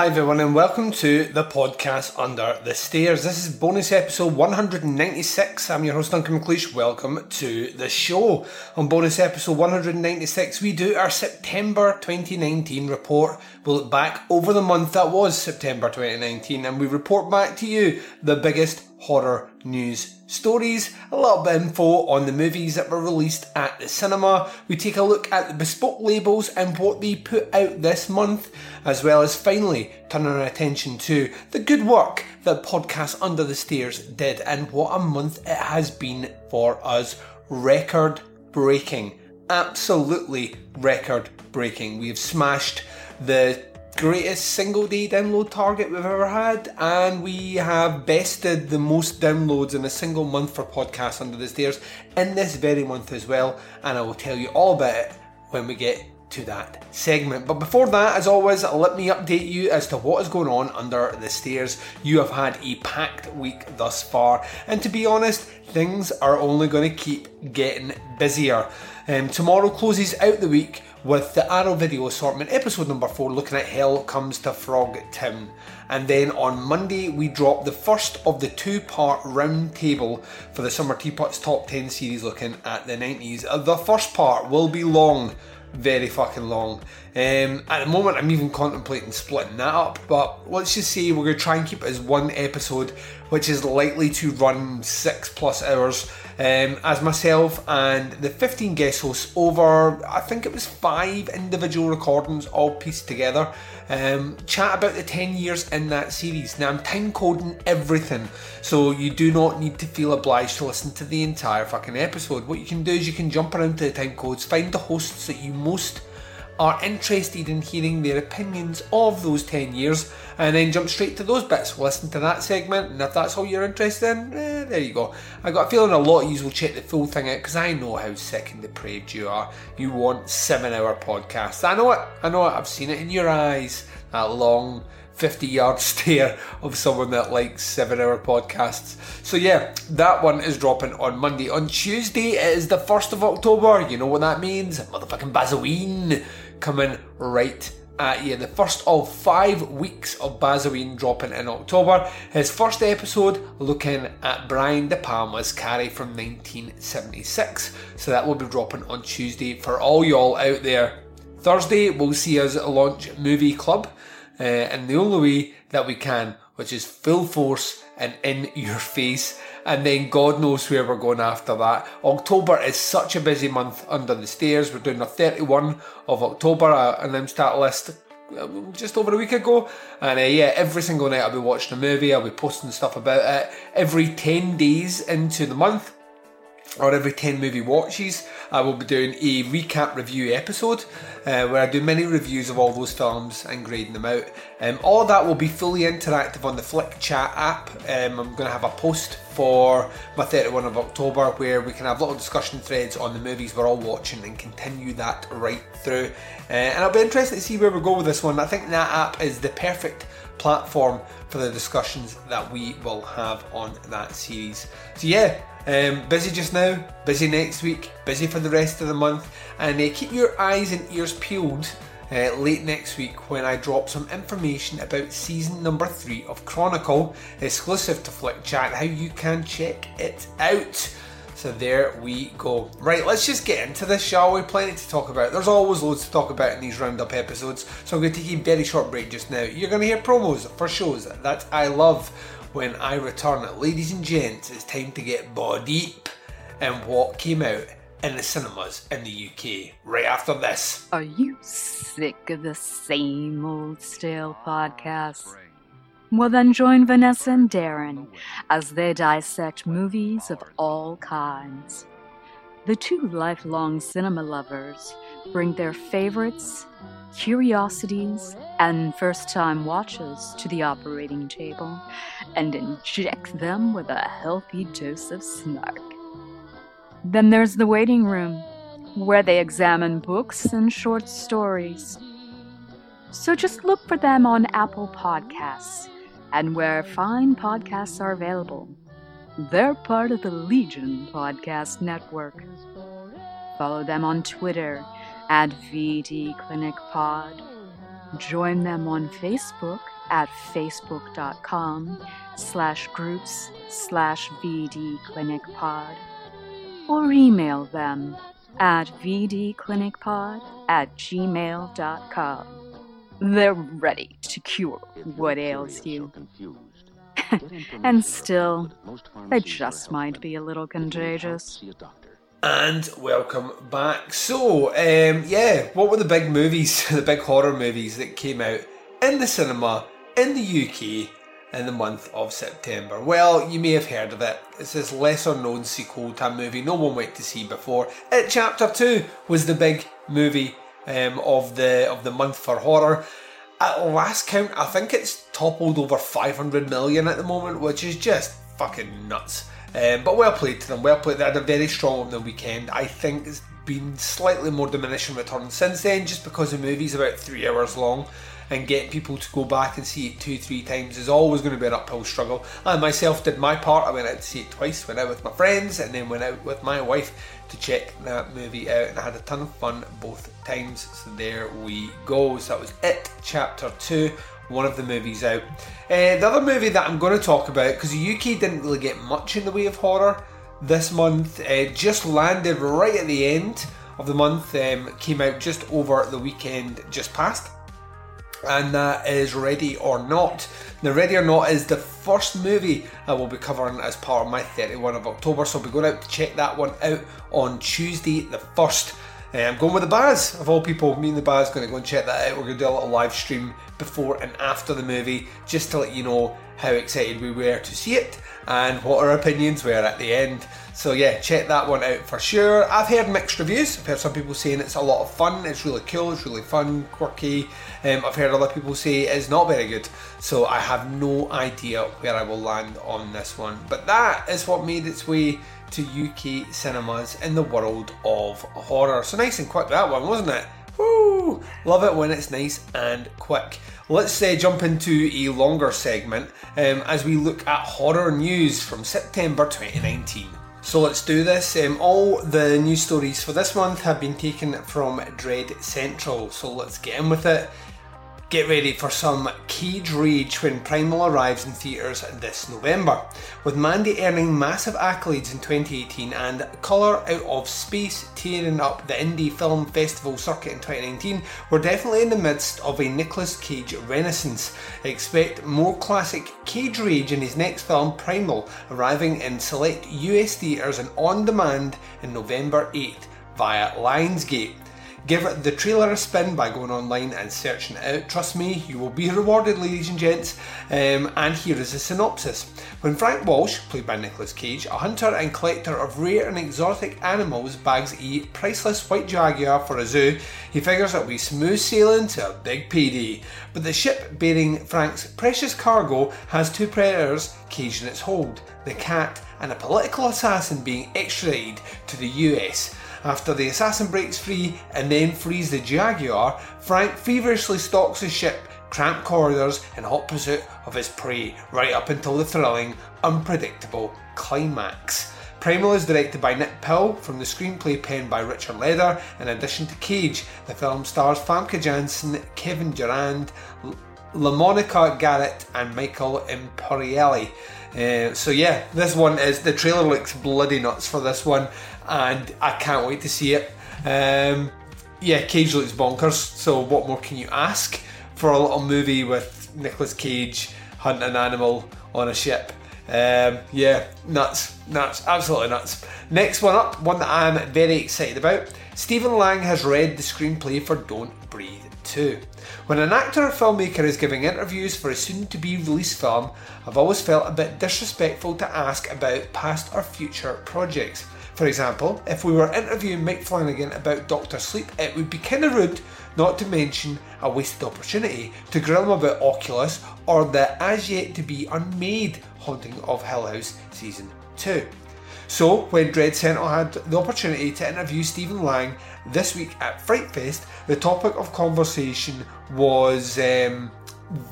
Hi everyone and welcome to the podcast Under the Stairs. This is bonus episode 196. I'm your host Duncan McLeish. Welcome to the show. On bonus episode 196 we do our September 2019 report. We'll look back over the month that was September 2019 and we report back to you the biggest horror news stories, a little bit of info on the movies that were released at the cinema. We take a look at the bespoke labels and what they put out this month, as well as finally turning our attention to the good work that Podcast Under the Stairs did and what a month it has been for us. Record breaking. Absolutely record breaking. We have smashed the greatest single day download target we've ever had, and we have bested the most downloads in a single month for podcasts under the stairs in this very month as well. And I will tell you all about it when we get to that segment. But before that, as always, let me update you as to what is going on under the stairs. You have had a packed week thus far, and to be honest, things are only going to keep getting busier. Um, tomorrow closes out the week with the Arrow Video Assortment, episode number four, looking at Hell Comes to Frog Town. And then on Monday, we drop the first of the two part round table for the Summer Teapots Top 10 series looking at the 90s. Uh, the first part will be long, very fucking long. Um, at the moment, I'm even contemplating splitting that up, but let's just say we're going to try and keep it as one episode, which is likely to run six plus hours um, as myself and the 15 guest hosts over, I think it was five individual recordings all pieced together. Um, chat about the 10 years in that series. Now, I'm time coding everything, so you do not need to feel obliged to listen to the entire fucking episode. What you can do is you can jump around to the time codes, find the hosts that you most are interested in hearing their opinions of those 10 years and then jump straight to those bits. Listen to that segment, and if that's all you're interested in, eh, there you go. I got a feeling a lot of you will check the full thing out because I know how sick and depraved you are. You want seven hour podcasts. I know it, I know it, I've seen it in your eyes. That long 50 yard stare of someone that likes seven hour podcasts. So, yeah, that one is dropping on Monday. On Tuesday, it is the 1st of October. You know what that means? Motherfucking Bazoween coming right at you. The first of five weeks of Bazoween dropping in October. His first episode looking at Brian De Palma's Carrie from 1976. So that will be dropping on Tuesday for all y'all out there. Thursday, we'll see us launch Movie Club, uh, and the only way that we can, which is full force and in your face and then God knows where we're going after that. October is such a busy month under the stairs. We're doing a 31 of October, I announced that list um, just over a week ago. And uh, yeah, every single night I'll be watching a movie, I'll be posting stuff about it. Every 10 days into the month, or every 10 movie watches, I will be doing a recap review episode uh, where I do many reviews of all those films and grading them out. Um, all that will be fully interactive on the Flick Chat app. Um, I'm going to have a post for my 31 of October where we can have little discussion threads on the movies we're all watching and continue that right through. Uh, and I'll be interested to see where we go with this one. I think that app is the perfect platform for the discussions that we will have on that series. So, yeah, um, busy just now, busy next week, busy for the rest of the month, and uh, keep your eyes and ears peeled uh, late next week when I drop some information about season number three of Chronicle, exclusive to Flick Chat, how you can check it out. So there we go. Right, let's just get into this, shall we? Plenty to talk about. There's always loads to talk about in these roundup episodes, so I'm going to take a very short break just now. You're going to hear promos for shows that I love when I return. Ladies and gents, it's time to get body deep and what came out in the cinemas in the UK right after this. Are you sick of the same old stale podcasts? Well, then join Vanessa and Darren as they dissect movies of all kinds. The two lifelong cinema lovers bring their favorites, curiosities, and first time watchers to the operating table and inject them with a healthy dose of snark. Then there's the waiting room, where they examine books and short stories. So just look for them on Apple Podcasts and where fine podcasts are available. They're part of the Legion Podcast Network. Follow them on Twitter at VD Clinic Pod. Join them on Facebook at facebook.com slash groups slash VD Clinic Pod. Or email them at vdclinicpod at gmail.com. They're ready to cure what ails you. and still, they just might be a little contagious. And welcome back. So, um, yeah, what were the big movies, the big horror movies that came out in the cinema in the UK in the month of September? Well, you may have heard of it. It's this lesser known sequel to a movie no one went to see before. It Chapter 2 was the big movie um, of the of the month for horror. At last count, I think it's toppled over 500 million at the moment, which is just fucking nuts. Um, but well played to them. Well played. They had a very strong opening weekend. I think it's been slightly more diminishing returns since then, just because the movie's about three hours long and getting people to go back and see it two, three times is always going to be an uphill struggle. I myself did my part. I went out to see it twice, went out with my friends, and then went out with my wife to check that movie out, and I had a ton of fun both times. So there we go. So that was it, chapter two. One of the movies out. Uh, the other movie that I'm going to talk about, because the UK didn't really get much in the way of horror this month, uh, just landed right at the end of the month, um, came out just over the weekend just past and that is Ready or Not. Now, Ready or Not is the first movie I will be covering as part of my 31 of October, so I'll be going out to check that one out on Tuesday the 1st. Uh, I'm going with the Baz, of all people. Me and the Baz going to go and check that out. We're going to do a little live stream before and after the movie just to let you know how excited we were to see it and what our opinions were at the end. So yeah, check that one out for sure. I've heard mixed reviews. I've heard some people saying it's a lot of fun, it's really cool, it's really fun, quirky. Um, I've heard other people say it's not very good. So I have no idea where I will land on this one. But that is what made its way to UK cinemas in the world of horror. So nice and quick that one, wasn't it? Woo! Love it when it's nice and quick. Let's uh, jump into a longer segment um, as we look at horror news from September 2019. So let's do this. Um, all the news stories for this month have been taken from Dread Central. So let's get in with it. Get ready for some Cage Rage when Primal arrives in theatres this November. With Mandy earning massive accolades in 2018 and Colour Out of Space tearing up the indie film festival circuit in 2019, we're definitely in the midst of a Nicolas Cage renaissance. Expect more classic Cage Rage in his next film Primal, arriving in select US theatres and on demand in November 8th via Lionsgate. Give the trailer a spin by going online and searching it out. Trust me, you will be rewarded, ladies and gents. Um, and here is a synopsis. When Frank Walsh, played by Nicolas Cage, a hunter and collector of rare and exotic animals, bags a priceless white jaguar for a zoo, he figures it'll be smooth sailing to a big payday. But the ship bearing Frank's precious cargo has two predators caged in its hold the cat and a political assassin being extradited to the US. After the assassin breaks free and then frees the Jaguar, Frank feverishly stalks his ship, cramped corridors, in hot pursuit of his prey, right up until the thrilling, unpredictable climax. Primal is directed by Nick Powell from the screenplay penned by Richard Leder. In addition to Cage, the film stars Famke Janssen, Kevin Durand, LaMonica Garrett, and Michael Imperioli. Uh, so yeah, this one is the trailer looks bloody nuts for this one and I can't wait to see it. Um, yeah, Cage looks bonkers. So what more can you ask for a little movie with Nicolas Cage hunting an animal on a ship? Um, yeah, nuts, nuts, absolutely nuts. Next one up, one that I'm very excited about. Stephen Lang has read the screenplay for Don't Breathe 2. When an actor or filmmaker is giving interviews for a soon to be released film, I've always felt a bit disrespectful to ask about past or future projects. For example, if we were interviewing Mike Flanagan about Doctor Sleep, it would be kind of rude not to mention a wasted opportunity to grill him about Oculus or the as yet to be unmade Haunting of Hill House Season 2. So, when Dread Central had the opportunity to interview Stephen Lang this week at Fright Fest, the topic of conversation was um,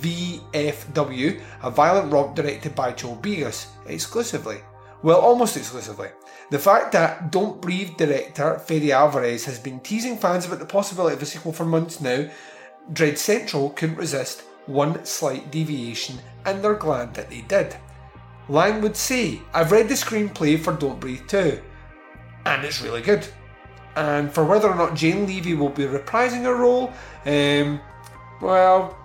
VFW, a violent romp directed by Joe Begos, exclusively. Well, almost exclusively. The fact that Don't Breathe director Fede Alvarez has been teasing fans about the possibility of a sequel for months now, Dread Central couldn't resist one slight deviation, and they're glad that they did. Lang would say, I've read the screenplay for Don't Breathe 2, and it's really good. And for whether or not Jane Levy will be reprising her role, um, well,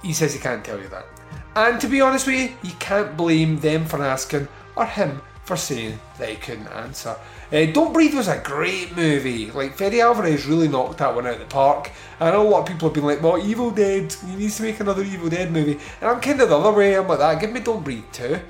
he says he can't tell you that. And to be honest with you, you can't blame them for asking, or him for saying that he couldn't answer. Uh, Don't Breathe was a great movie. Like, Fede Alvarez really knocked that one out of the park. I know a lot of people have been like, well, Evil Dead, he needs to make another Evil Dead movie. And I'm kind of the other way, I'm like that. Give me Don't Breathe too.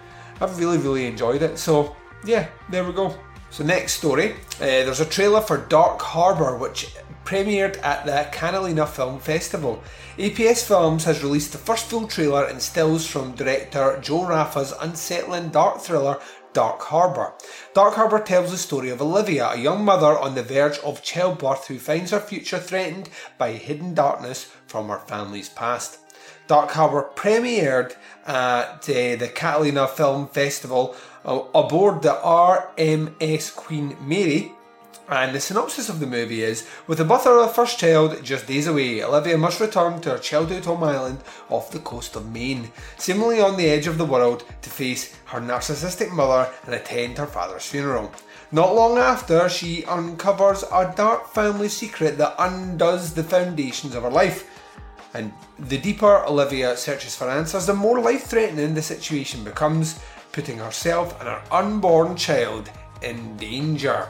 I've really, really enjoyed it. So, yeah, there we go. So, next story uh, there's a trailer for Dark Harbour, which premiered at the Catalina Film Festival. APS Films has released the first full trailer and stills from director Joe Raffa's unsettling dark thriller Dark Harbour. Dark Harbour tells the story of Olivia, a young mother on the verge of childbirth who finds her future threatened by hidden darkness from her family's past. Dark Harbour premiered at uh, the Catalina Film Festival uh, aboard the RMS Queen Mary. And the synopsis of the movie is With the birth of her first child just days away, Olivia must return to her childhood home island off the coast of Maine, seemingly on the edge of the world to face her narcissistic mother and attend her father's funeral. Not long after, she uncovers a dark family secret that undoes the foundations of her life. And the deeper Olivia searches for answers, the more life threatening the situation becomes, putting herself and her unborn child in danger.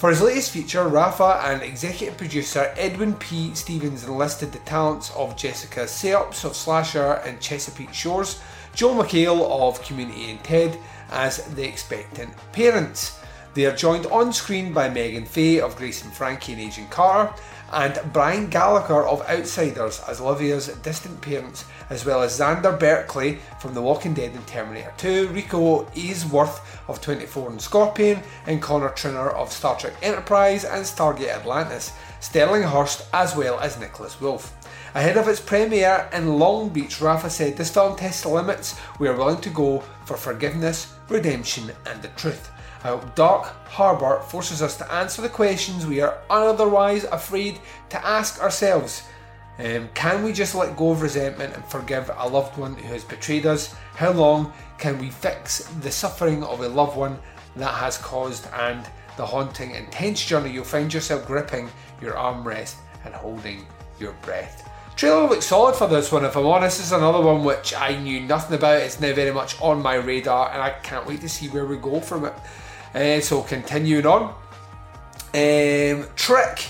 For his latest feature, Raffa and executive producer Edwin P. Stevens enlisted the talents of Jessica Sipos of Slasher and Chesapeake Shores, Joel McHale of Community and Ted as the expectant parents. They are joined on screen by Megan Fay of Grace and Frankie and Agent Carter, and Brian Gallagher of Outsiders as Olivia's distant parents, as well as Xander Berkeley from The Walking Dead and Terminator 2, Rico Ainsworth of 24 and Scorpion, and Connor Trinneer of Star Trek Enterprise and Stargate Atlantis, Sterling Hurst, as well as Nicholas Wolf. Ahead of its premiere in Long Beach, Raffa said this film tests the limits we are willing to go for forgiveness, redemption, and the truth. Hope Dark Harbour forces us to answer the questions we are otherwise afraid to ask ourselves. Um, can we just let go of resentment and forgive a loved one who has betrayed us? How long can we fix the suffering of a loved one that has caused and the haunting, intense journey you'll find yourself gripping your armrest and holding your breath? Trailer looks solid for this one, if I'm honest. This is another one which I knew nothing about. It's now very much on my radar, and I can't wait to see where we go from it. Uh, so continuing on, um, Trick,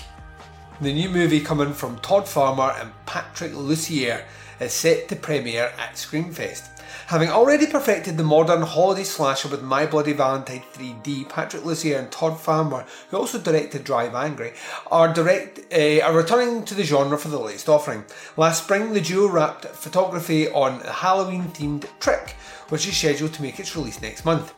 the new movie coming from Todd Farmer and Patrick Lussier, is set to premiere at Screamfest. Having already perfected the modern holiday slasher with My Bloody Valentine 3D, Patrick Lussier and Todd Farmer, who also directed Drive Angry, are direct uh, are returning to the genre for the latest offering. Last spring, the duo wrapped photography on a Halloween-themed Trick, which is scheduled to make its release next month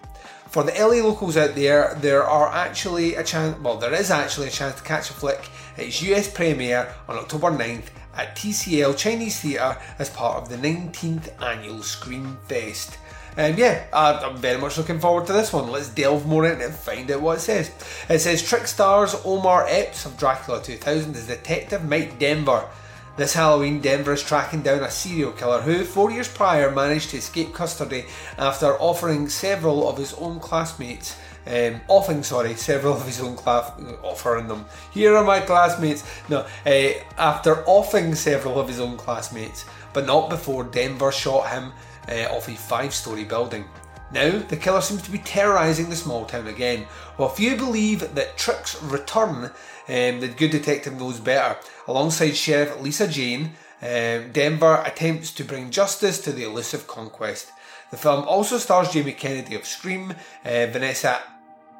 for the LA locals out there, there are actually a chance, well, there is actually a chance to catch a flick its US premiere on October 9th at TCL Chinese Theatre as part of the 19th annual Scream Fest. And yeah, I'm very much looking forward to this one. Let's delve more into it and find out what it says. It says Trick stars Omar Epps of Dracula 2000 as Detective Mike Denver this Halloween, Denver is tracking down a serial killer who, four years prior, managed to escape custody after offering several of his own classmates um, offing, sorry, several of his own class, offering them. Here are my classmates. No, uh, after offing several of his own classmates, but not before Denver shot him uh, off a five-story building. Now, the killer seems to be terrorising the small town again. While few believe that Trick's return, um, the good detective knows better. Alongside Sheriff Lisa Jane, um, Denver attempts to bring justice to the elusive conquest. The film also stars Jamie Kennedy of Scream, uh, Vanessa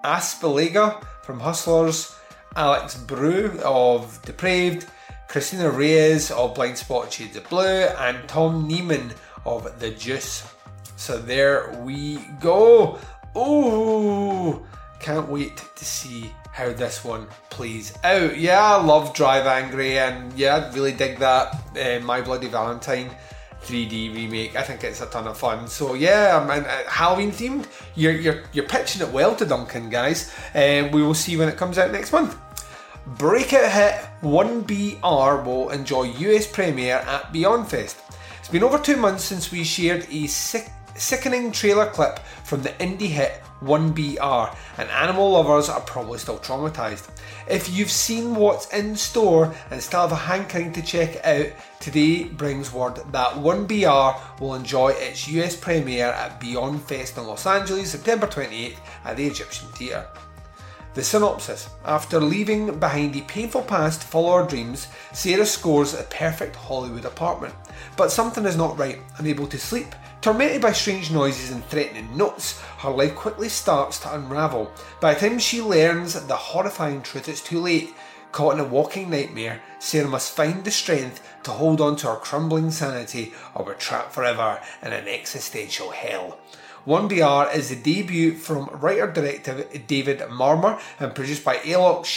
Aspillaga from Hustlers, Alex Brew of Depraved, Christina Reyes of Blind Spot Shades of Blue, and Tom Neiman of The Juice. So there we go. Oh, can't wait to see how this one plays out. Yeah, I love Drive Angry, and yeah, I really dig that uh, My Bloody Valentine 3D remake. I think it's a ton of fun. So yeah, I mean, uh, Halloween themed. You're you're you're pitching it well to Duncan, guys. And uh, we will see when it comes out next month. Breakout hit 1BR will enjoy US premiere at Beyond Fest. It's been over two months since we shared a sick, sickening trailer clip from the indie hit 1BR, and animal lovers are probably still traumatised. If you've seen what's in store and still have a hankering to check it out, today brings word that 1BR will enjoy its US premiere at Beyond Fest in Los Angeles September 28th at the Egyptian Theatre. The synopsis After leaving behind a painful past full of dreams, Sarah scores a perfect Hollywood apartment. But something is not right. Unable to sleep, tormented by strange noises and threatening notes, her life quickly starts to unravel. By the time she learns the horrifying truth, it's too late. Caught in a walking nightmare, Sarah must find the strength to hold on to her crumbling sanity or we're trapped forever in an existential hell. 1BR is the debut from writer director David Marmor and produced by Alok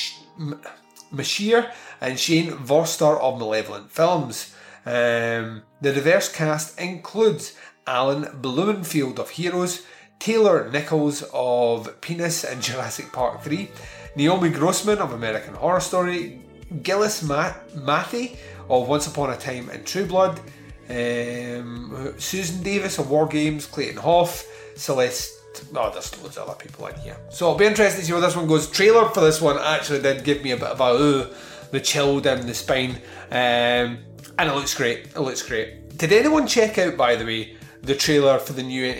Mashir and Shane Voster of Malevolent Films. Um, the diverse cast includes Alan Blumenfeld of Heroes, Taylor Nichols of Penis and Jurassic Park 3, Naomi Grossman of American Horror Story, Giles Matthey of Once Upon a Time in True Blood, um, Susan Davis of War Games, Clayton Hoff, Celeste. Oh, there's loads of other people in here. So I'll be interested to see where this one goes. Trailer for this one actually did give me a bit of a uh, the chill down the spine, um, and it looks great. It looks great. Did anyone check out, by the way, the trailer for the new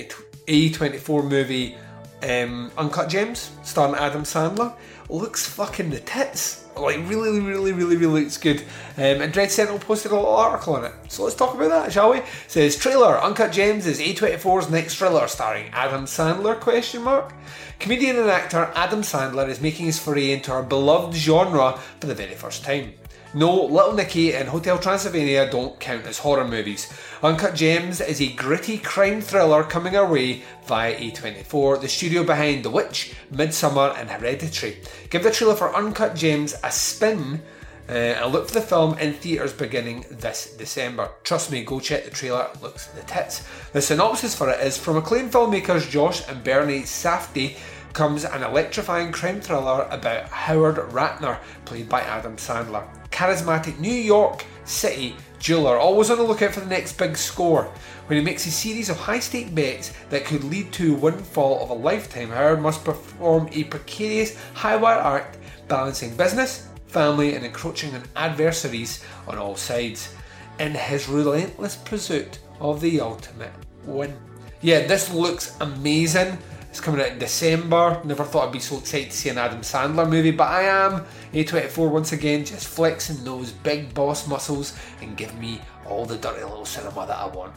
A24 movie um, Uncut Gems, starring Adam Sandler? Looks fucking the tits. Like really, really, really, really looks good. Um, and Dread Central posted a little article on it. So let's talk about that, shall we? It says trailer: Uncut Gems is A24's next thriller starring Adam Sandler? Question mark. Comedian and actor Adam Sandler is making his foray into our beloved genre for the very first time. No, Little Nicky and Hotel Transylvania don't count as horror movies. Uncut Gems is a gritty crime thriller coming our way via A24, the studio behind The Witch, Midsommar, and Hereditary. Give the trailer for Uncut Gems a spin. Uh, and look for the film in theatres beginning this December. Trust me, go check the trailer, it looks the tits. The synopsis for it is from acclaimed filmmakers Josh and Bernie Safdie comes an electrifying crime thriller about Howard Ratner, played by Adam Sandler charismatic New York City jeweler, always on the lookout for the next big score. When he makes a series of high stake bets that could lead to a windfall of a lifetime, Howard must perform a precarious high wire act balancing business, family, and encroaching on adversaries on all sides in his relentless pursuit of the ultimate win. Yeah, this looks amazing. It's coming out in December. Never thought I'd be so excited to see an Adam Sandler movie, but I am. A24 once again just flexing those big boss muscles and giving me all the dirty little cinema that I want.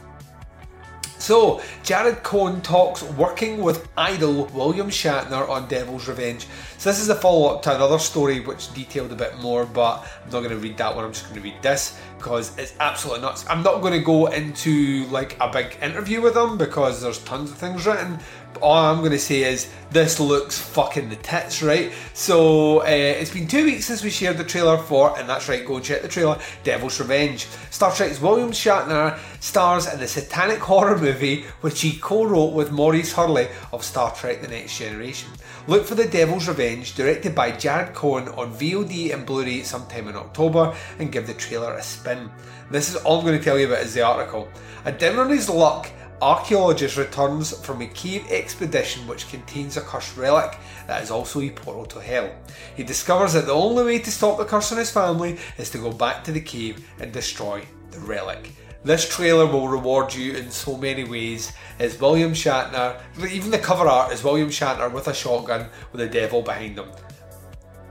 So, Jared Cohn talks working with idol William Shatner on Devil's Revenge. So, this is a follow up to another story which detailed a bit more, but I'm not going to read that one. I'm just going to read this because it's absolutely nuts. I'm not going to go into like a big interview with him because there's tons of things written, all I'm going to say is this looks fucking the tits, right? So uh, it's been two weeks since we shared the trailer for, and that's right, go and check the trailer, Devil's Revenge. Star Trek's William Shatner stars in the satanic horror movie which he co-wrote with Maurice Hurley of Star Trek The Next Generation. Look for The Devil's Revenge, directed by Jared Cohn on VOD and Blu-ray sometime in October, and give the trailer a spin. This is all I'm going to tell you about is the article. A dinner on his luck archaeologist returns from a cave expedition which contains a cursed relic that is also a portal to hell. He discovers that the only way to stop the curse on his family is to go back to the cave and destroy the relic. This trailer will reward you in so many ways. It's William Shatner, even the cover art is William Shatner with a shotgun with a devil behind him.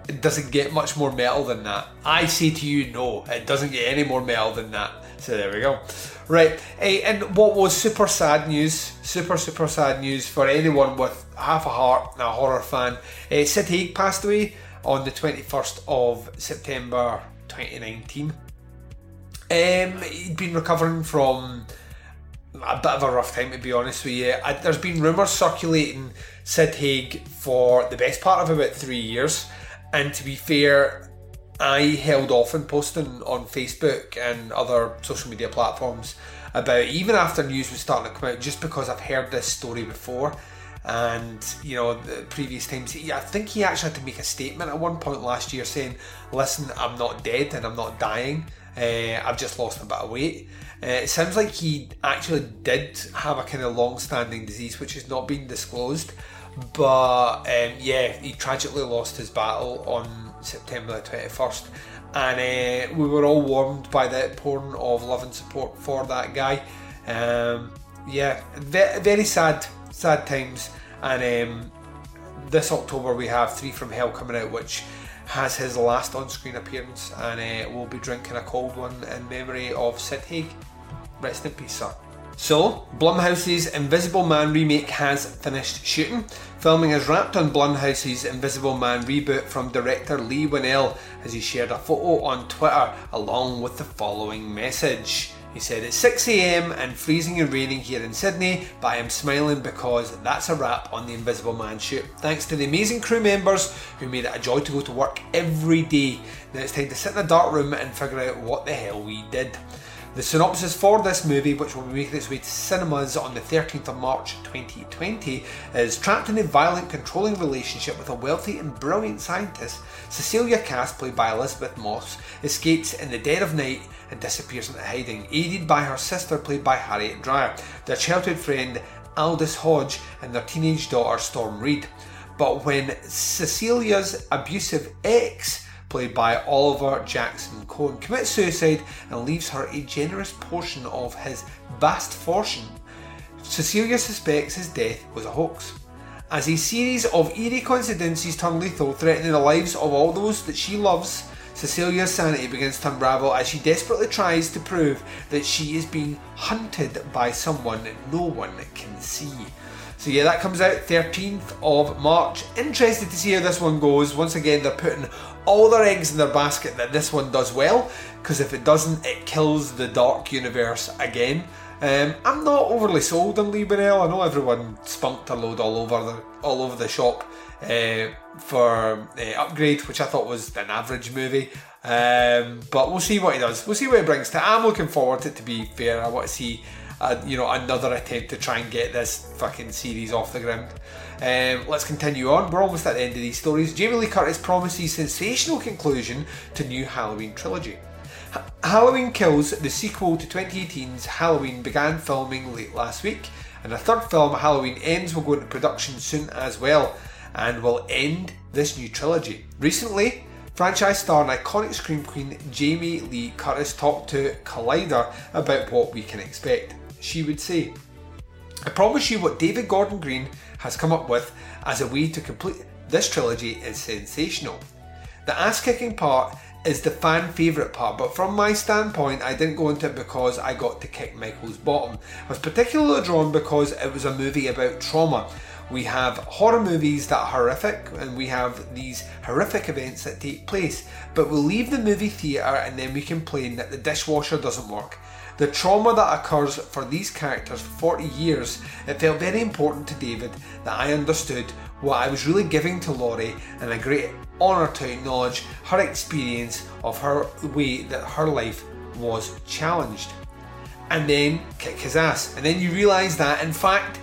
It doesn't get much more metal than that. I say to you, no, it doesn't get any more metal than that. So there we go. Right, eh, and what was super sad news, super, super sad news for anyone with half a heart and a horror fan, uh, Sid Haig passed away on the 21st of September 2019. Um, he'd been recovering from a bit of a rough time, to be honest with you. I, there's been rumours circulating Sid Haig for the best part of about three years, and to be fair, I held off on posting on Facebook and other social media platforms about even after news was starting to come out, just because I've heard this story before. And you know, the previous times, I think he actually had to make a statement at one point last year saying, "Listen, I'm not dead and I'm not dying." Uh, I've just lost a bit of weight. Uh, it sounds like he actually did have a kind of long-standing disease which has not been disclosed. But um, yeah, he tragically lost his battle on September the 21st. And uh, we were all warmed by the pouring of love and support for that guy. Um, yeah, very sad, sad times. And um, this October we have Three from Hell coming out, which has his last on-screen appearance, and uh, we'll be drinking a cold one in memory of Sid Haig. Rest in peace, sir. So, Blumhouse's Invisible Man remake has finished shooting. Filming is wrapped on Blumhouse's Invisible Man reboot from director Leigh Whannell as he shared a photo on Twitter along with the following message. He said, It's 6am and freezing and raining here in Sydney, but I am smiling because that's a wrap on the Invisible Man shoot. Thanks to the amazing crew members who made it a joy to go to work every day. Now it's time to sit in a dark room and figure out what the hell we did. The synopsis for this movie, which will be making its way to cinemas on the 13th of March 2020, is trapped in a violent, controlling relationship with a wealthy and brilliant scientist. Cecilia Cass, played by Elisabeth Moss, escapes in the dead of night and disappears into hiding, aided by her sister, played by Harriet Dreyer, their childhood friend Aldis Hodge, and their teenage daughter Storm Reid. But when Cecilia's abusive ex, played by Oliver Jackson Cohen, commits suicide and leaves her a generous portion of his vast fortune, Cecilia suspects his death was a hoax. As a series of eerie coincidences turn lethal, threatening the lives of all those that she loves, Cecilia's sanity begins to unravel as she desperately tries to prove that she is being hunted by someone no one can see. So yeah, that comes out 13th of March. Interested to see how this one goes. Once again, they're putting all their eggs in their basket that this one does well, because if it doesn't, it kills the Dark Universe again. Um, I'm not overly sold on Whannell. I know everyone spunked a load all over the all over the shop uh, for uh, Upgrade, which I thought was an average movie. Um, but we'll see what he does. We'll see what he brings to. I'm looking forward to it. To be fair, I want to see, uh, you know, another attempt to try and get this fucking series off the ground. Um, let's continue on. We're almost at the end of these stories. Jamie Lee Curtis promises sensational conclusion to new Halloween trilogy. Halloween Kills, the sequel to 2018's Halloween, began filming late last week, and a third film, Halloween Ends, will go into production soon as well and will end this new trilogy. Recently, franchise star and iconic scream queen Jamie Lee Curtis talked to Collider about what we can expect. She would say, I promise you what David Gordon Green has come up with as a way to complete this trilogy is sensational. The ass kicking part is the fan favourite part, but from my standpoint, I didn't go into it because I got to kick Michael's bottom. I was particularly drawn because it was a movie about trauma. We have horror movies that are horrific, and we have these horrific events that take place, but we'll leave the movie theatre and then we complain that the dishwasher doesn't work. The trauma that occurs for these characters for 40 years, it felt very important to David that I understood what I was really giving to Laurie and a great honour to acknowledge her experience of her way that her life was challenged. And then kick his ass. And then you realise that in fact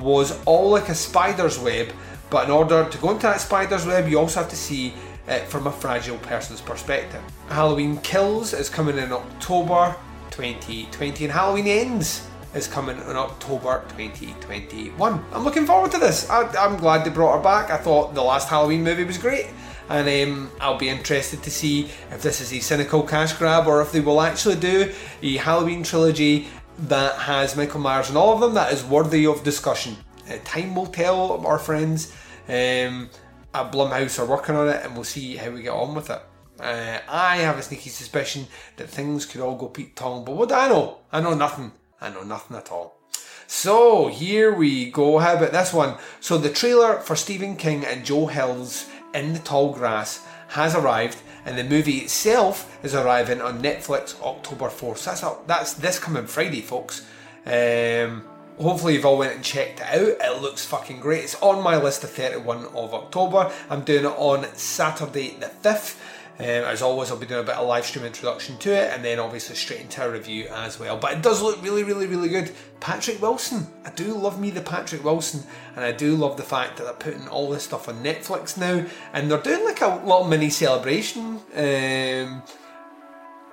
was all like a spider's web, but in order to go into that spider's web, you also have to see it from a fragile person's perspective. Halloween Kills is coming in October 2020, and Halloween Ends is coming in October 2021. I'm looking forward to this. I, am glad they brought her back. I thought the last Halloween movie was great, and um, I'll be interested to see if this is a cynical cash grab or if they will actually do a Halloween trilogy that has Michael Myers in all of them that is worthy of discussion. Uh, time will tell, our friends um, at Blumhouse are working on it, and we'll see how we get on with it. Uh, I have a sneaky suspicion that things could all go Pete Tong, but what do I know? I know nothing. I know nothing at all. So here we go. How about this one? So the trailer for Stephen King and Joe Hill's In the Tall Grass has arrived, and the movie itself is arriving on Netflix October 4th. So that's, a, that's this coming Friday, folks. Um, hopefully you've all went and checked it out. It looks fucking great. It's on my list of 31 of October. I'm doing it on Saturday the 5th. Um, as always, I'll be doing a bit of live stream introduction to it and then obviously straight into a review as well. But it does look really, really, really good. Patrick Wilson. I do love me the Patrick Wilson and I do love the fact that they're putting all this stuff on Netflix now and they're doing like a little mini celebration. Um,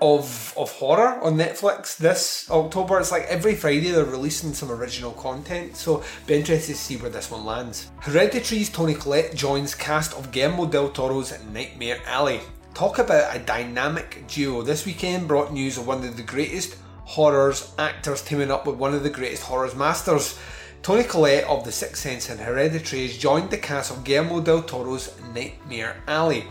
of of horror on Netflix this October. It's like every Friday they're releasing some original content, so be interested to see where this one lands. Hereditary's Toni Collette joins cast of Guillermo del Toro's Nightmare Alley. Talk about a dynamic duo. This weekend brought news of one of the greatest horrors actors teaming up with one of the greatest horrors masters. Toni Collette of The Sixth Sense and Hereditary has joined the cast of Guillermo del Toro's Nightmare Alley.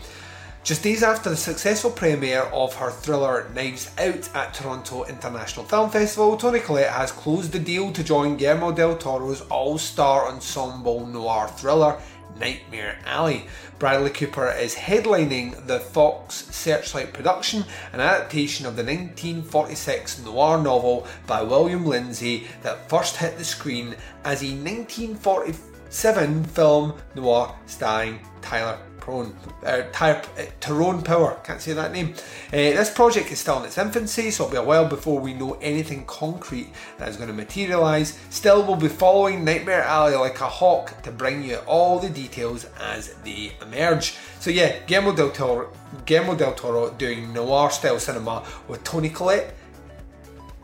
Just days after the successful premiere of her thriller Knives Out at Toronto International Film Festival, Toni Collette has closed the deal to join Guillermo del Toro's all star ensemble noir thriller Nightmare Alley. Bradley Cooper is headlining the Fox Searchlight production, an adaptation of the 1946 noir novel by William Lindsay that first hit the screen as a 1947 film noir starring Tyler Prone, uh, uh, Tyrone Power, can't say that name. Uh, this project is still in its infancy, so it'll be a while before we know anything concrete that is going to materialise. Still, we'll be following Nightmare Alley like a hawk to bring you all the details as they emerge. So yeah, Guillermo del Toro, Guillermo del Toro doing noir style cinema with Toni Collette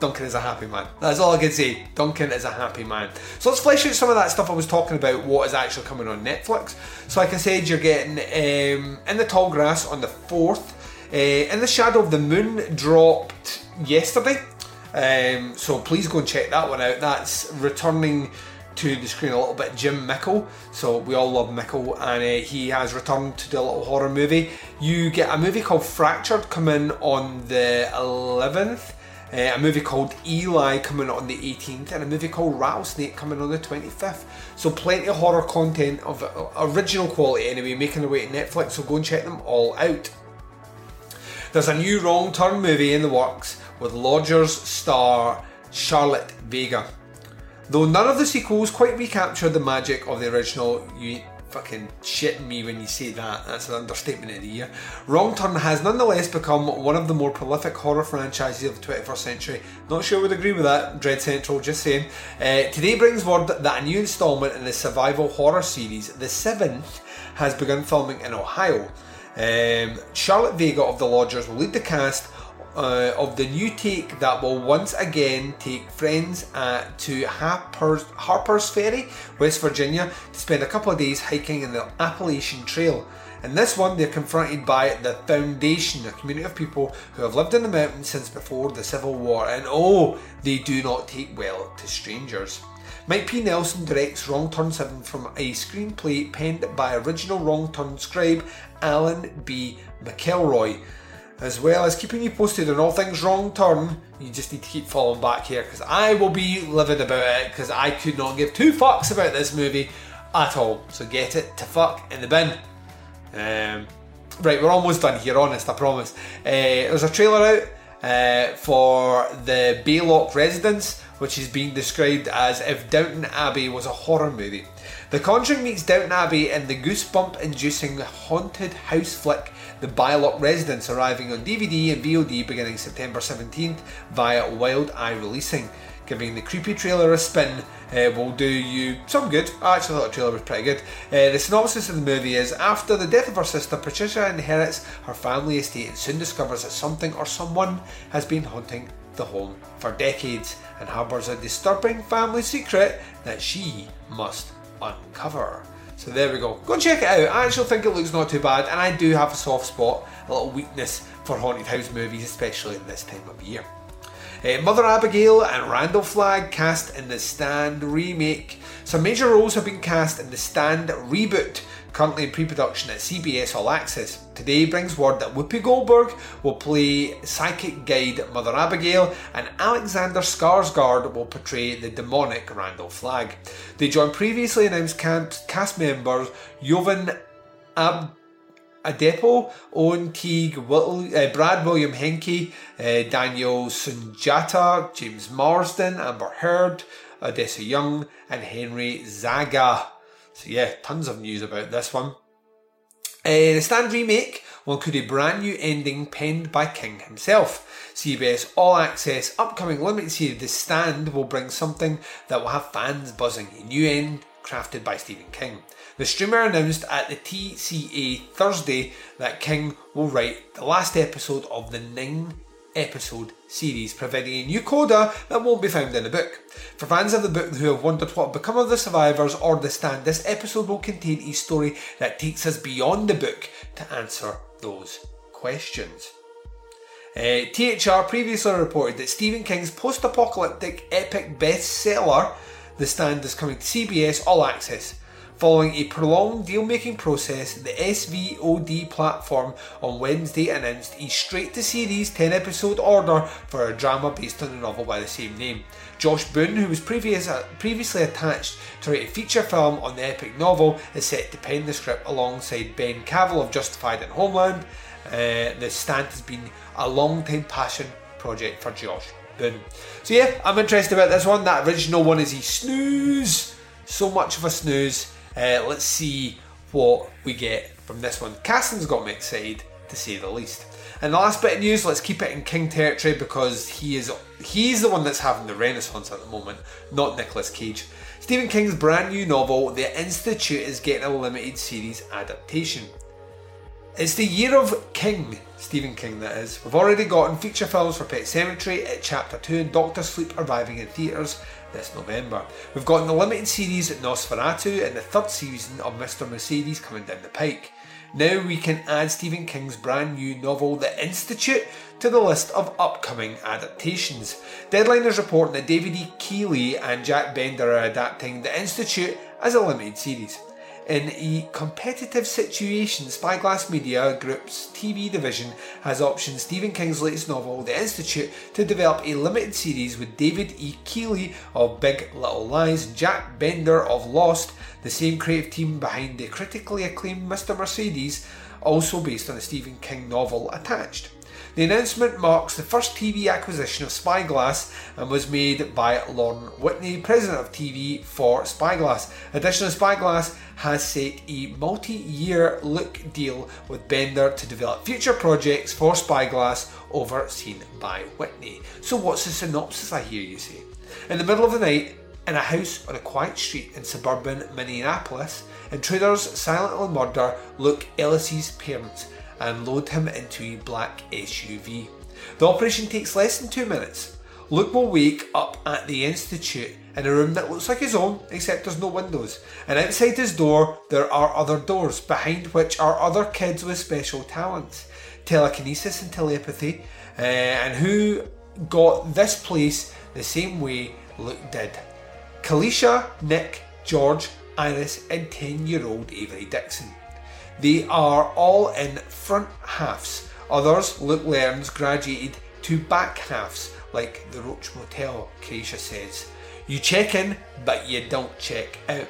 Duncan is a happy man. That's all I can say. Duncan is a happy man. So let's flesh out some of that stuff I was talking about, what is actually coming on Netflix. So, like I said, you're getting um, In the Tall Grass on the 4th. Uh, in the Shadow of the Moon dropped yesterday. Um, so please go and check that one out. That's returning to the screen a little bit Jim Mickle. So we all love Mickle, and uh, he has returned to the little horror movie. You get a movie called Fractured coming on the 11th. Uh, a movie called Eli coming on the 18th, and a movie called Rattlesnake coming on the 25th. So plenty of horror content of uh, original quality anyway, making their way to Netflix. So go and check them all out. There's a new Wrong Turn movie in the works with Lodgers star Charlotte Vega. Though none of the sequels quite recapture the magic of the original, you fucking shitting me when you say that. That's an understatement of the year. Wrong Turn has nonetheless become one of the more prolific horror franchises of the 21st century. Not sure I would agree with that, Dread Central, just saying. Uh, today brings word that a new instalment in the survival horror series, the seventh, has begun filming in Ohio. Um, Charlotte Vega of The Lodgers will lead the cast uh, of the new take that will once again take friends uh, to Harper's, Harper's Ferry, West Virginia, to spend a couple of days hiking in the Appalachian Trail. In this one, they're confronted by the Foundation, a community of people who have lived in the mountains since before the Civil War, and oh, they do not take well to strangers. Mike P. Nelson directs Wrong Turn 7 from a screenplay penned by original Wrong Turn scribe Alan B. McElroy as well as keeping you posted on all things wrong turn. You just need to keep following back here because I will be livid about it because I could not give two fucks about this movie at all. So get it to fuck in the bin. Um, right, we're almost done here, honest, I promise. Uh, there's a trailer out uh, for the Baylock Residence, which is being described as if Downton Abbey was a horror movie. The Conjuring meets Downton Abbey in the goosebump inducing haunted house flick the Baylock Residence, arriving on DVD and VOD beginning September 17th via Wild Eye Releasing. Giving the creepy trailer a spin uh, will do you some good. I actually thought the trailer was pretty good. Uh, the synopsis of the movie is After the death of her sister, Patricia inherits her family estate and soon discovers that something or someone has been haunting the home for decades and harbours a disturbing family secret that she must uncover. So there we go. Go check it out. I actually think it looks not too bad, and I do have a soft spot, a little weakness for haunted house movies, especially this time of year. Uh, Mother Abigail and Randall Flagg cast in the Stand remake. Some major roles have been cast in the Stand reboot, currently in pre production at CBS All Access. Today brings word that Whoopi Goldberg will play psychic guide Mother Abigail and Alexander Skarsgård will portray the demonic Randall Flagg. They join previously announced cast members Jovan Ab. Adepo, Owen Teague, uh, Brad William Henke, uh, Daniel Sunjata, James Marsden, Amber Heard, Odessa Young, and Henry Zaga. So yeah, tons of news about this one. Uh, the Stand remake will include a brand new ending penned by King himself. CBS All Access upcoming limited series The Stand will bring something that will have fans buzzing. A new end crafted by Stephen King. The streamer announced at the TCA Thursday that King will write the last episode of the nine episode series, providing a new coda that won't be found in the book. For fans of the book who have wondered what become of the survivors or the stand, this episode will contain a story that takes us beyond the book to answer those questions. Uh, THR previously reported that Stephen King's post apocalyptic epic bestseller, The Stand, is coming to CBS All Access. Following a prolonged deal making process, the SVOD platform on Wednesday announced a straight to series 10 episode order for a drama based on a novel by the same name. Josh Boone, who was previous, uh, previously attached to write a feature film on the epic novel, is set to pen the script alongside Ben Cavell of Justified and Homeland. Uh, the stand has been a long time passion project for Josh Boone. So, yeah, I'm interested about this one. That original one is a snooze. So much of a snooze. Uh, let's see what we get from this one. Casting's got me excited to say the least. And the last bit of news, let's keep it in King territory because he is he's the one that's having the renaissance at the moment, not Nicolas Cage. Stephen King's brand new novel, The Institute, is getting a limited series adaptation. It's the year of King, Stephen King that is. We've already gotten feature films for Pet Sematary, It Chapter 2 and Doctor Sleep arriving in theatres this November. We've got the limited series at NOS4A2 and the third season of Mr. Mercedes coming down the pike. Now we can add Stephen King's brand new novel The Institute to the list of upcoming adaptations. Deadline is reporting that David E. Kelley and Jack Bender are adapting The Institute as a limited series. In a competitive situation, Spyglass Media Group's TV division has optioned Stephen King's latest novel, The Institute, to develop a limited series with David E. Kelley of Big Little Lies and Jack Bender of Lost, the same creative team behind the critically acclaimed Mr. Mercedes, also based on a Stephen King novel attached. The announcement marks the first TV acquisition of Spyglass and was made by Lauren Whitney, president of TV for Spyglass. Additionally, Spyglass has set a multi year look deal with Bender to develop future projects for Spyglass, overseen by Whitney. So, what's the synopsis, I hear you say? In the middle of the night, in a house on a quiet street in suburban Minneapolis, intruders silently murder Luke Ellis's parents and load him into a black SUV. The operation takes less than two minutes. Luke will wake up at the Institute in a room that looks like his own, except there's no windows. And outside his door, there are other doors, behind which are other kids with special talents, telekinesis and telepathy, uh, and who got this place the same way Luke did. Kalisha, Nick, George, Iris, and 10 year old Avery Dixon. They are all in front halves. Others, Luke learns, graduated to back halves, like the Roach Motel, Kalisha says. You check in, but you don't check out.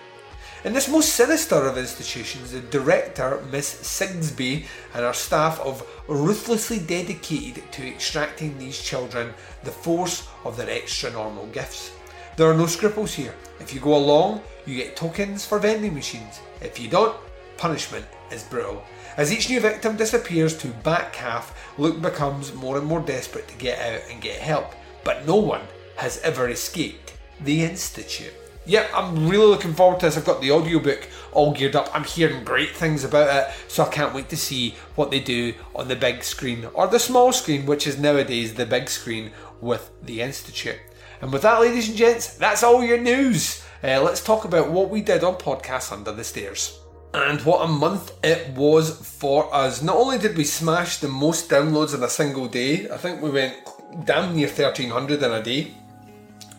In this most sinister of institutions, the director, Miss Sigsby, and her staff of ruthlessly dedicated to extracting these children the force of their extra normal gifts. There are no scruples here. If you go along, you get tokens for vending machines. If you don't, punishment is brutal. As each new victim disappears to back half, Luke becomes more and more desperate to get out and get help, but no one has ever escaped the Institute. Yeah, I'm really looking forward to this. I've got the audiobook all geared up. I'm hearing great things about it, so I can't wait to see what they do on the big screen or the small screen, which is nowadays the big screen with the Institute. And with that, ladies and gents, that's all your news. Uh, let's talk about what we did on Podcast Under the Stairs. And what a month it was for us. Not only did we smash the most downloads in a single day, I think we went damn near 1300 in a day.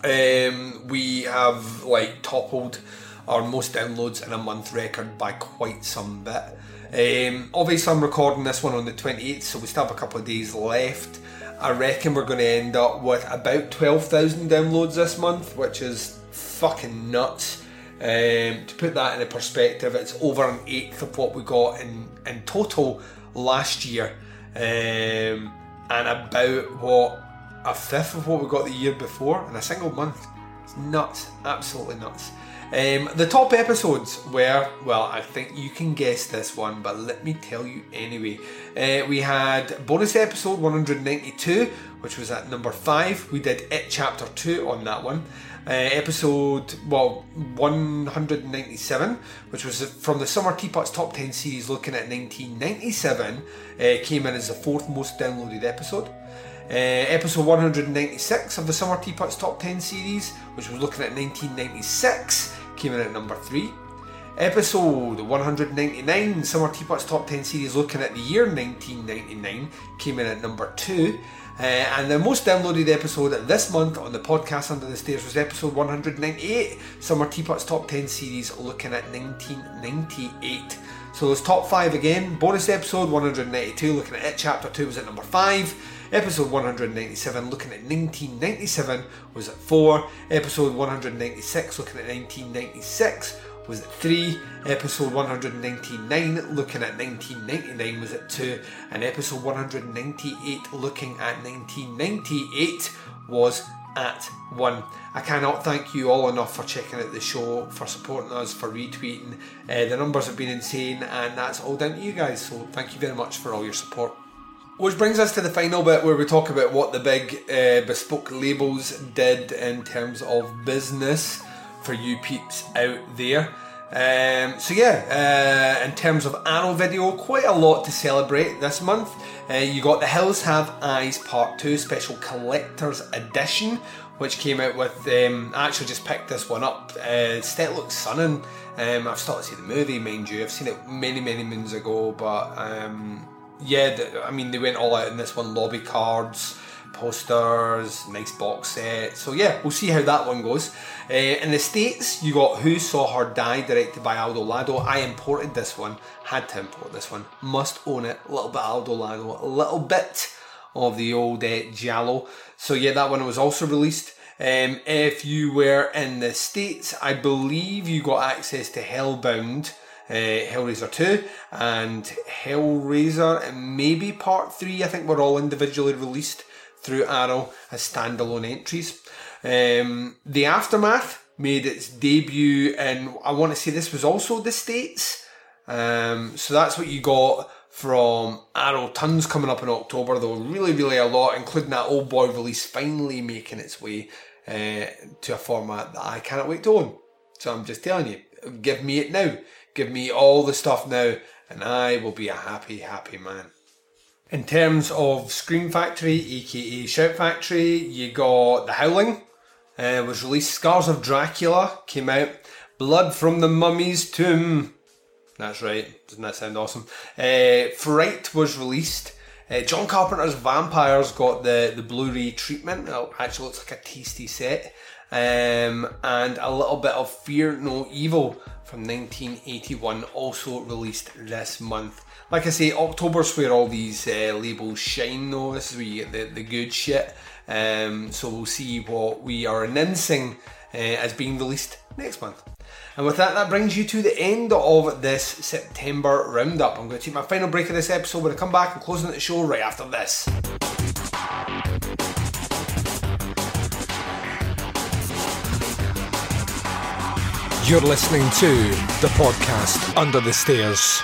Um, we have like toppled our most downloads in a month record by quite some bit. Um, obviously, I'm recording this one on the 28th, so we still have a couple of days left. I reckon we're going to end up with about 12,000 downloads this month, which is fucking nuts. Um, to put that in a perspective, it's over an eighth of what we got in, in total last year, um, and about what a fifth of what we got the year before in a single month. It's nuts, absolutely nuts. Um, the top episodes were, well, I think you can guess this one, but let me tell you anyway. Uh, we had bonus episode 192, which was at number 5. We did It Chapter 2 on that one. Uh, episode, well, 197, which was from the Summer Teapots Top 10 series looking at 1997, uh, came in as the fourth most downloaded episode. Uh, episode 196 of the Summer Teapots Top 10 series, which was looking at 1996, came in at number 3. Episode 199, Summer Teapots Top 10 series looking at the year 1999, came in at number 2. Uh, and the most downloaded episode this month on the podcast Under the Stairs was episode 198, Summer Teapots Top 10 series looking at 1998. So those top 5 again, bonus episode 192 looking at it, chapter 2 was at number 5. Episode 197, looking at 1997, was at 4. Episode 196, looking at 1996, was at 3. Episode 199, looking at 1999, was at 2. And episode 198, looking at 1998, was at 1. I cannot thank you all enough for checking out the show, for supporting us, for retweeting. Uh, the numbers have been insane, and that's all down to you guys. So thank you very much for all your support. Which brings us to the final bit where we talk about what the big uh, bespoke labels did in terms of business for you peeps out there. Um, so yeah, uh, in terms of Arrow video, quite a lot to celebrate this month. Uh, you got The Hills Have Eyes Part 2 Special Collector's Edition, which came out with, um, I actually just picked this one up. Uh, Stet looks stunning. Um, I've started to see the movie, mind you. I've seen it many, many moons ago, but um, yeah, I mean, they went all out in this one lobby cards, posters, nice box set. So, yeah, we'll see how that one goes. Uh, in the States, you got Who Saw Her Die, directed by Aldo Lado. I imported this one, had to import this one. Must own it. A little bit Aldo Lado, a little bit of the old uh. So, yeah, that one was also released. Um, if you were in the States, I believe you got access to Hellbound uh, Hellraiser 2 and Hellraiser maybe part 3 I think were all individually released through Arrow as standalone entries. Um, the Aftermath made its debut and I want to say this was also the States. Um, so that's what you got from Arrow. Tons coming up in October though, really, really a lot, including that Oldboy release finally making its way uh, to a format that I cannot wait to own. So I'm just telling you, give me it now. Give me all the stuff now, and I will be a happy, happy man. In terms of Scream Factory, aka Shout Factory, you got The Howling, uh, was released. Scars of Dracula came out. Blood from the Mummy's Tomb. That's right. Doesn't that sound awesome? Uh, Fright was released. Uh, John Carpenter's Vampires got the, the Blu-ray treatment. It actually looks like a tasty set. Um, and a little bit of Fear No Evil from 1981, also released this month. Like I say, October's where all these uh, labels shine, though. This is where you get the, the good shit. Um, so we'll see what we are announcing uh, as being released next month. And with that, that brings you to the end of this September roundup. I'm going to take my final break of this episode. When I come back and closing the show right after this. You're listening to the podcast Under the Stairs.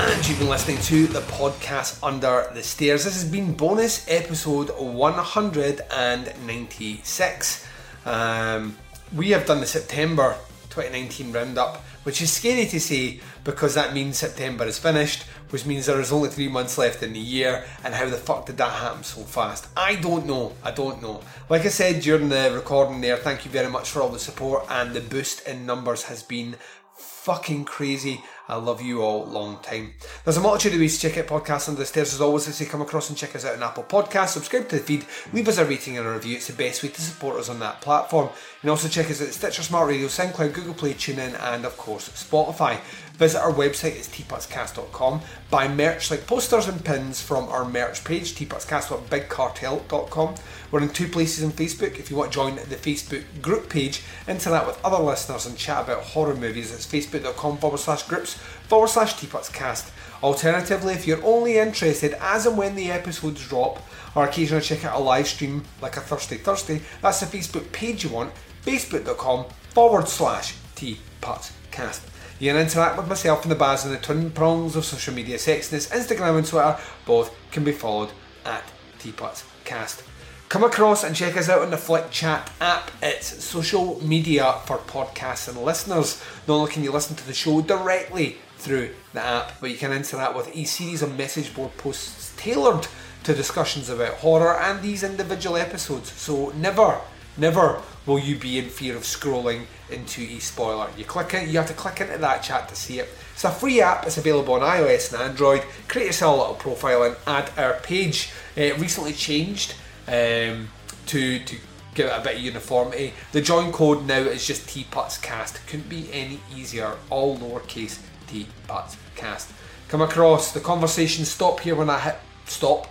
And you've been listening to the podcast Under the Stairs. This has been bonus episode 196. Um, we have done the September 2019 roundup, which is scary to say because that means September is finished, which means there is only three months left in the year, and how the fuck did that happen so fast? I don't know, I don't know. Like I said during the recording there, thank you very much for all the support, and the boost in numbers has been fucking crazy. I love you all long time. There's a multitude of ways to check out podcasts under the stairs as always as you come across and check us out on Apple Podcasts. Subscribe to the feed, leave us a rating and a review. It's the best way to support us on that platform. You can also check us out at Stitcher Smart Radio, SoundCloud, Google Play, TuneIn, and of course Spotify. Visit our website, it's tputscast.com. Buy merch like posters and pins from our merch page, tputscast.bigcartel.com. We're in two places on Facebook. If you want to join the Facebook group page, interact with other listeners and chat about horror movies, it's facebook.com forward slash groups forward slash tputscast. Alternatively, if you're only interested as and when the episodes drop, or occasionally check out a live stream like a Thursday Thursday, that's the Facebook page you want, facebook.com forward slash tputscast. You can interact with myself and the Baz on the twin prongs of social media sexiness, Instagram and Twitter. Both can be followed at tputscast. Come across and check us out on the Flick Chat app. It's social media for podcasts and listeners. Not only can you listen to the show directly through the app, but you can interact with a series of message board posts tailored to discussions about horror and these individual episodes. So never, never will you be in fear of scrolling into a spoiler. You click it, you have to click into that chat to see it. It's a free app, it's available on iOS and Android. Create yourself a little profile and add our page. It recently changed um, to, to give it a bit of uniformity. The join code now is just TPutsCast. Couldn't be any easier, all lowercase TPutsCast. Come across, the conversations stop here when I hit stop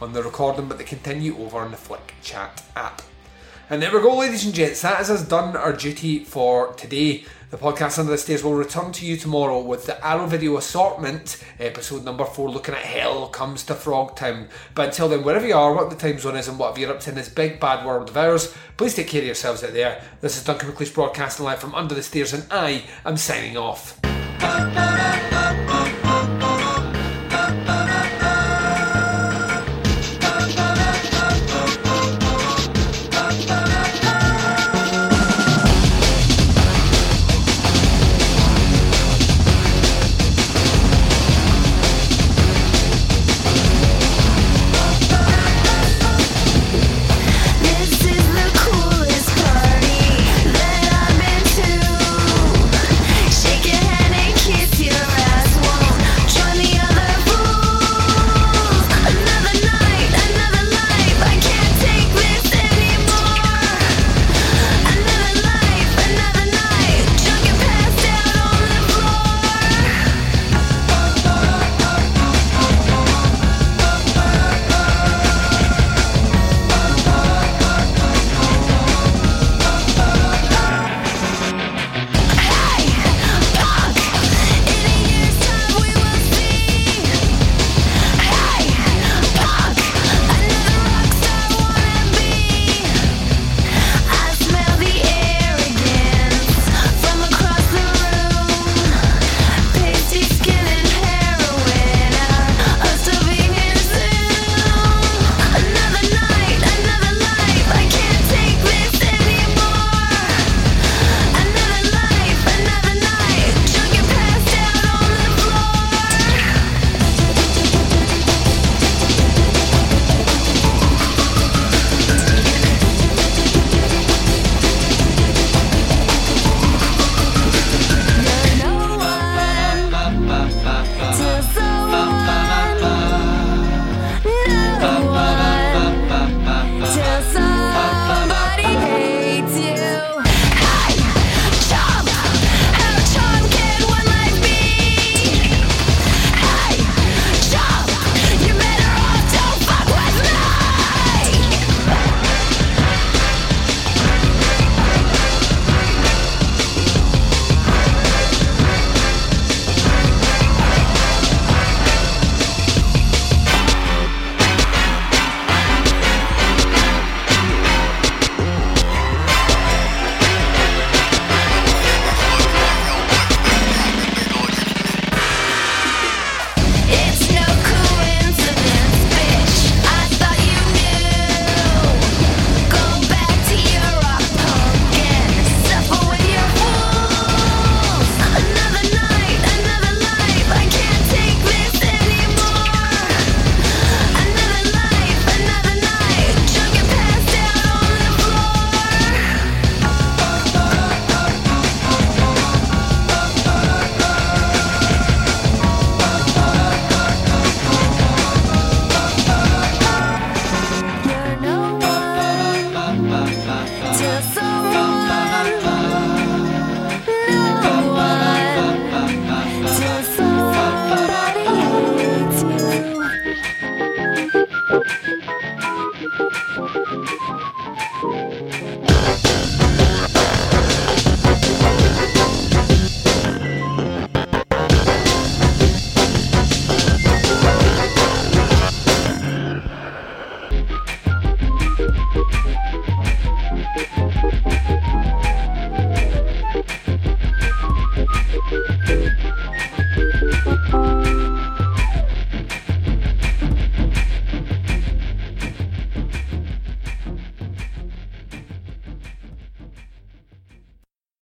on the recording, but they continue over on the Flick Chat app. And there we go, ladies and gents. That is us done our duty for today. The podcast Under the Stairs will return to you tomorrow with the Arrow Video Assortment, episode number four, looking at Hell Comes to Frogtown. But until then, wherever you are, what the time zone is, and whatever you're up to in this big bad world of ours, please take care of yourselves out there. This is Duncan McLeish broadcasting live from Under the Stairs, and I am signing off.